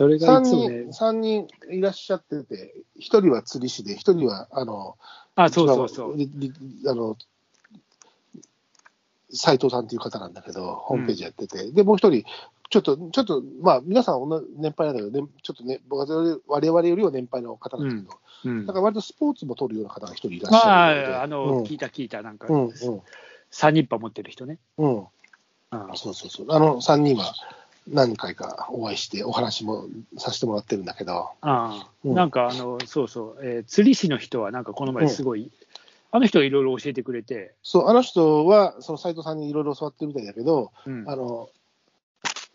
それが3いつもね人、、三人いらっしゃってて、1人は釣り師で、1人は、あの、あ、そうそうそう。あの、斉藤さんっていう方なんだけど、ホームページやってて、で、もう一人、ちょっと、ちょっと、まあ、皆さん同じ年配なんだけど、ね、ちょっとね、僕は我々よりは年配の方なんだけど、うんだから割とスポーツも取るような方が一人いらっしゃるので。ああ、あの、うん聞いた聞いた、なんか、うん、うん、三人パ持ってる人ね。うん。あそうそうそう。あの3人は何回かお会いして、お話もさせてもらってるんだけど、あ、うん。なんかあの、そうそう、えー釣り師の人は、なんかこの前すごい、あの人がいろいろ教えてくれて、そう、あの人は、その斉藤さんにいろいろ教わってるみたいだけど、うん。あの、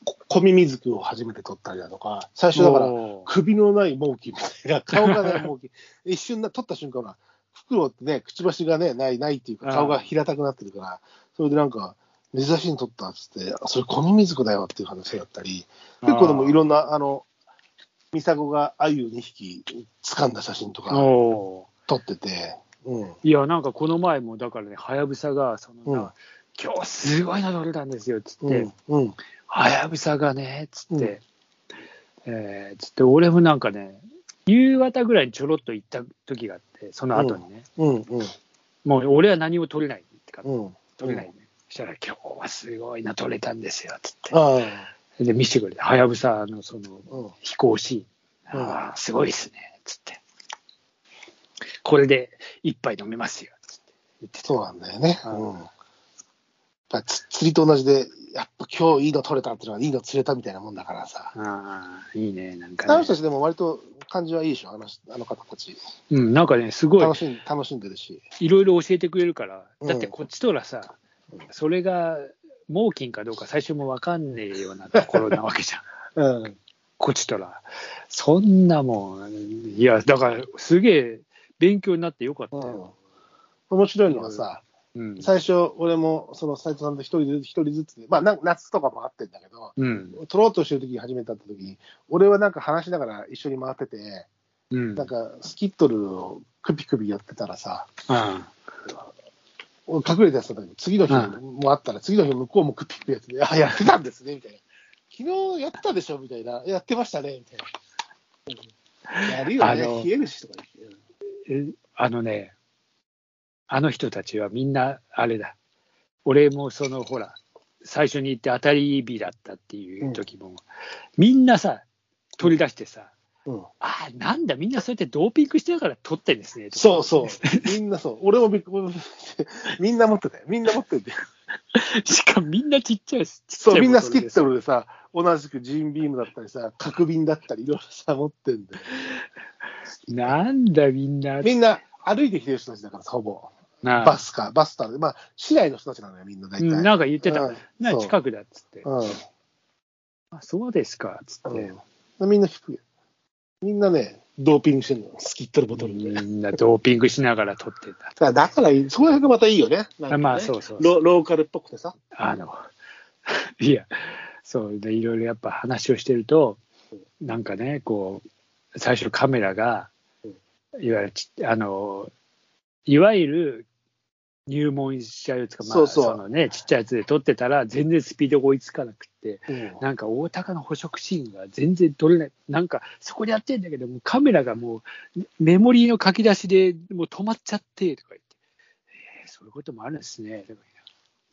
こ小耳づくを初めて取ったりだとか、最初だから、首のないモーキーみたいな、顔がないモーキ。ー、一瞬な、取った瞬間は、袋ってね、くちばしがね、ない、ないっていうか、顔が平たくなってるから、それでなんか、珍しいの取ったっつって、あそれ小耳づくだよっていう話だったり、結構でもいろんな、あの、ミサゴがアユ2匹掴んだ写真とかお撮ってて、うん。ーいや、なんかこの前も、だからね、はやぶさが、そのな、うん今日すごいの取れたんですよ、つって。はやぶさがね、つって、うんえーつって、俺もなんかね、夕方ぐらいにちょろっと行った時があって、その後にね、うん。うん。もう俺は何も取れないってか、うん。取れないね。そしたら、今日はすごいな、取れたんですよ、つって。あで、見せてくれて、はやぶさのその。飛行シーン、うんああ、すごいっすね、つって。これで一杯飲めますよ、つって言ってた。そうなんだよね。うんうん。やっ釣りと同じで、やっぱ今日いいの取れたっていうのは、いいの釣れたみたいなもんだからさ。ああ、いいね、なんかねあの人。たちでも割と感じはいいでしょ、あのあの方たち。うん、なんかね、すごい楽、しん楽しんでるし。いろいろ教えてくれるから、うんだってこっちとらさ、それが猛禽かどうか最初も分かんねえようなところなわけじゃん。うん。こっちとら。そんなもん、いや、だからすげえ勉強になってよかったうんよ。。面白いのはさ、うん。最初、俺もその斉藤さんと一人ずつ、一人ずつで、まあな夏とかもあってんだけど、うん。取ろうとしてる時に初めて会った時に、俺はなんか話しながら一緒に回ってて、うん。なんかスキットルをクピクピやってたらさ、あ俺隠れてやってたんだけど、次の日もあったら、次の日向こうもクピクピやってて、あ、やってたんですね、みたいな。昨日やったでしょ、みたいな。やってましたね、みたいな。うんやるよね、冷えるしとか言って。えあのね、あの人たちはみんな、あれだ。俺もその、ほら、最初に言って当たり日だったっていう時も、みんなさ、取り出してさ、うんああ、なんだ、みんなそうやってドーピングしてるから取ってんですね。そうそう。みんなそう。俺もびっくりみんな持ってたよ。みんな持ってて。しかもみんなちっちゃいし、ちっちゃそう、いみんなスキットル。ルでさ、同じくジーンビームだったりさ、角瓶だったり、いろいろさ、持ってんだよ。なんだ、みんな。みんな歩いてきてる人たちだから、ほぼ。バスか、バスターで。まあ、市内の人たちなのよ、みんな大体。うんなんか言ってた。うんな近くだっつって。うん。あそうですか、つって。うん、みんな低い。みんなね、ドーピングしてるの。スキットルボトルで。みんなドーピングしながら取ってた。だから、だからそこら辺がまたいいよね。ねまあそうそうロローカルっぽくてさ。あの、いや、そうで、いろいろやっぱ話をしてると、なんかね、こう、最初カメラが、いわゆるち、あの、いわゆる入門しちゃうやつか、まあ、そうそうのね、ちっちゃいやつで撮ってたら、全然スピードが追いつかなくて、うんなんか大高の捕食シーンが全然撮れない。なんかそこでやってんだけども、カメラがもうメモリーの書き出しでもう止まっちゃってとか言って、えーそういうこともあるんですね。とか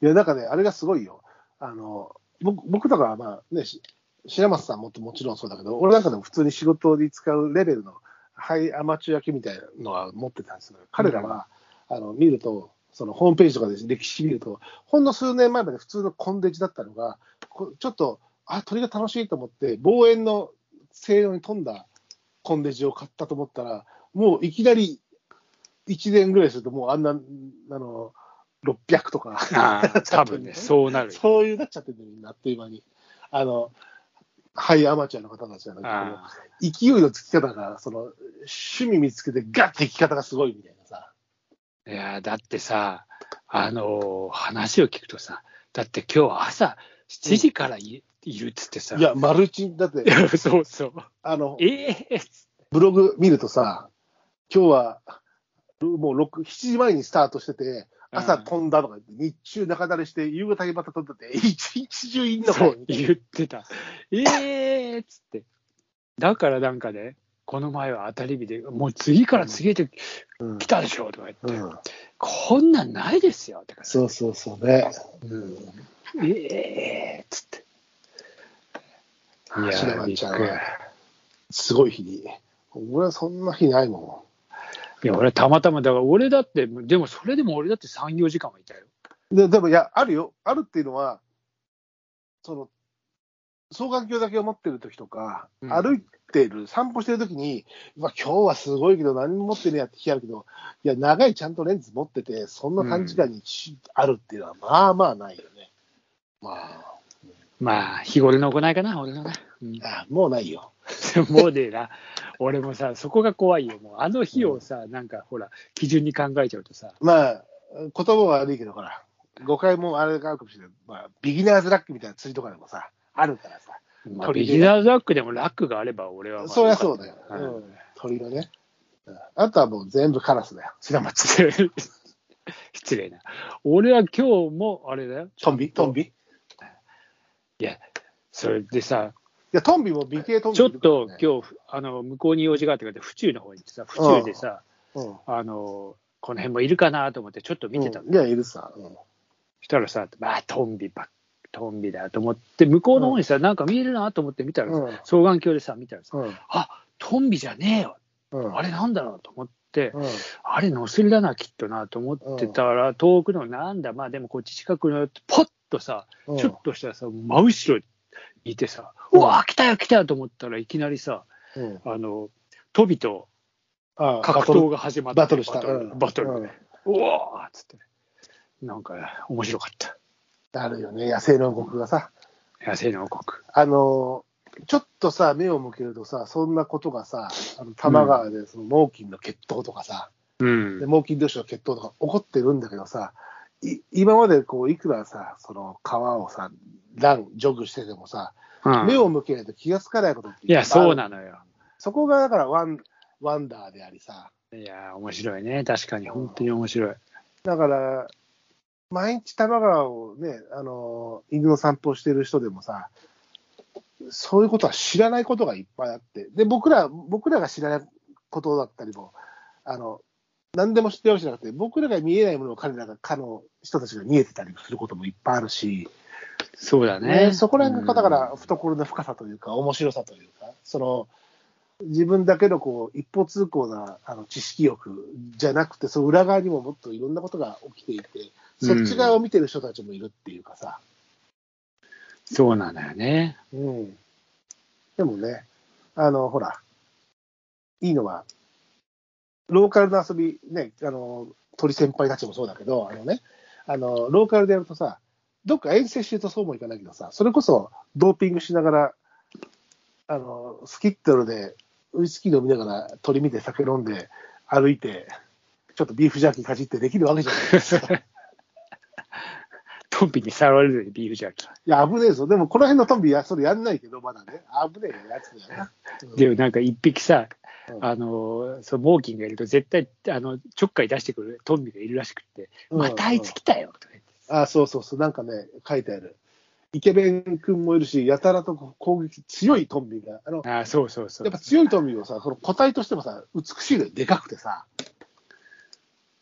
いや、だからね、あれがすごいよ。あの、僕、僕とかはまあね、し白松さんももちろんそうだけど、俺なんかでも普通に仕事に使うレベルのハイアマチュア機みたいなのは持ってたんですけど、彼らは、あの、見ると、そのホームページとかで歴史見ると、ほんの数年前まで普通のコンデジだったのが、こちょっと、あ、鳥が楽しいと思って、望遠の性能に富んだコンデジを買ったと思ったら、もういきなり1年ぐらいすると、もうあんな、あの、600とか。ああ、多分ね、そうなるよ。そういうなっちゃってるのにな、あっという間に。あの、ハイアマチュアの方たちじゃなくて、あ勢いのつき方が、その、趣味見つけてガッていき方がすごいみたいなさ。あいや、だってさ、あの話を聞くとさ、だって今日朝7時からい,、るっつってさ、いや、マルチ、だって そうそう。あの、ええブログ見るとさ、今日は、もう6、7時前にスタートしてて、朝飛んだとか言って、日中中だれして、夕方にまた飛んでて、一日中いんのかそうよみたいな言ってた。ええっつって。だからなんかね、この前は当たり日で、もう次から次へとうん来たでしょとか言って、うんこんなんないですよとかそうそうそうね。うん、ええー、っつって。いや白松ちゃんびっくりは、すごい日に。俺はそんな日ないもいや、俺たまたま、だから俺だって、でもそれでも俺だって3、4時間はいたよ。ん。ででも、いや、あるよ。あるっていうのは、その、双眼鏡だけを持ってる時とか、うん歩いてる、散歩してる時に、まあ、今日はすごいけど、何も持ってねえやって日あるけど、いや、長いちゃんとレンズ持ってて、そんな短時間にしあるっていうのは、まあまあないよね。まあ、まあ、日頃の行いかな、俺のな。うん、あもうないよ。もうねえな、俺もさ、そこが怖いよ。もうあの日をさ、なんかほら、基準に考えちゃうとさ、まあ、言葉は悪いけど、ほら、誤解もあれがあるかもしれない。まあ、ビギナーズラックみたいな釣りとかでもさ、あるからさ。まあ、ビギナーズラックでもラックがあれば俺はまあそりゃそうだよ。はいうん。鳥のね。うんあとはもう全部カラスだよ。白松。失礼な。俺は今日もあれだよ。トンビ？トンビ？いいや、それでさ、や、トンビも美形トンビちょっと日。今日、あの、向こうに用事があってから府中の方に行ってさ、府中でさ、うん。あの、この辺もいるかなと思ってちょっと見てたの。うんいや、いるさ。うんしたらさ、まあ、トンビばっトンビだと思って、向こうの方にさ、なんか見えるなと思って見たらさ、うん。双眼鏡でさ、見たらさ、うん。あトンビじゃねえよ、うん。あれなんだろうと思って、うん。あれ、ノスリだな、きっとなと思ってたら、遠くのなんだ、まあでもこっち近くの、ポッとさ、うん。ちょっとしたらさ、真後ろにいてさ、ううんわ、来たよ、来たよと思ったらいきなりさ、うん。あの、トビと格闘が始まって、バトルした。バトルうわーっつって、なんか面白かった。あるよね、野生の王国がさ。野生の王国。あの、ちょっとさ、目を向けるとさ、そんなことがさ、あの多摩川でその猛禽の決闘とかさ、うんで。猛禽同士の決闘とか起こってるんだけどさ、い今までこういくらさ、その川をさ、ラン、ジョグしててもさ、うん目を向けないと気がつかないことっていや、そうななのよ。そこがだからワンワンダーでありさ、いや、面白いね。確かに、本当に面白い。だから、毎日多摩川をね、あの、犬の散歩してる人でもさ、そういうことは知らないことがいっぱいあって、で、僕ら、僕らが知らないことだったりも、あの、何でも知ってるわけじゃなくて、僕らが見えないものを彼らが、かの人たちが見えてたりすることもいっぱいあるし、そうだね。ね、そこら辺が、だかうんら、懐の深さというか、面白さというか、その、自分だけのこう一方通行なあの知識欲じゃなくて、その裏側にももっといろんなことが起きていて、そっち側を見てる人たちもいるっていうかさ、そうなんだよね。うん。でもね、あの、ほら、いいのは、ローカルの遊び、ね、あの、鳥先輩たちもそうだけど、あのね、あの、ローカルでやるとさ、どっか遠征してるとそうもいかないけどさ、それこそドーピングしながら、あの、スキットルでウイスキー飲みながら鳥見て酒飲んで歩いて、ちょっとビーフジャーキーかじってできるわけじゃないですか。い トンビに触られるビーフジャーキー。や、危ねえぞ。でも、この辺のトンビや、それやんないけど、まだね。危ねえやつだよな。うんでもなんか一匹さ、うんあの、そう、モーキンがいると絶対、あの、ちょっかい出してくるトンビがいるらしくって、うんまたあいつ来たよとか言って。あ、そうそうそう、なんかね、書いてある。イケメン君もいるし、やたらと攻撃強いトンビが、あの、ああ、そうそうそうやっぱ。強いトンビをさ、その個体としてもさ、美しいのよでかくてさ、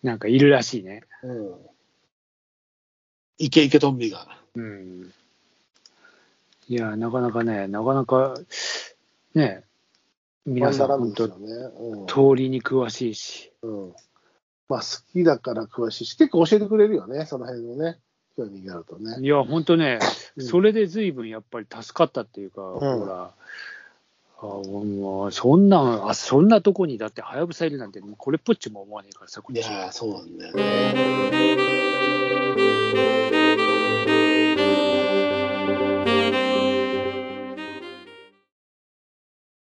なんかいるらしいね。うん。イケイケトンビが。うん。いや、なかなかね、なかなか、ね、皆さん、本当ね。うん通りに詳しいし。うん。まあ、好きだから詳しいし、結構教えてくれるよね、その辺のね、興味があるとね。いや、本当ね、うんそれで随分やっぱり助かったっていうか、ほら、あもうそんなん、あそんなとこにだってはやぶさいるなんて、これっぽっちも思わねえからさ、こっちは。そうなんだよね。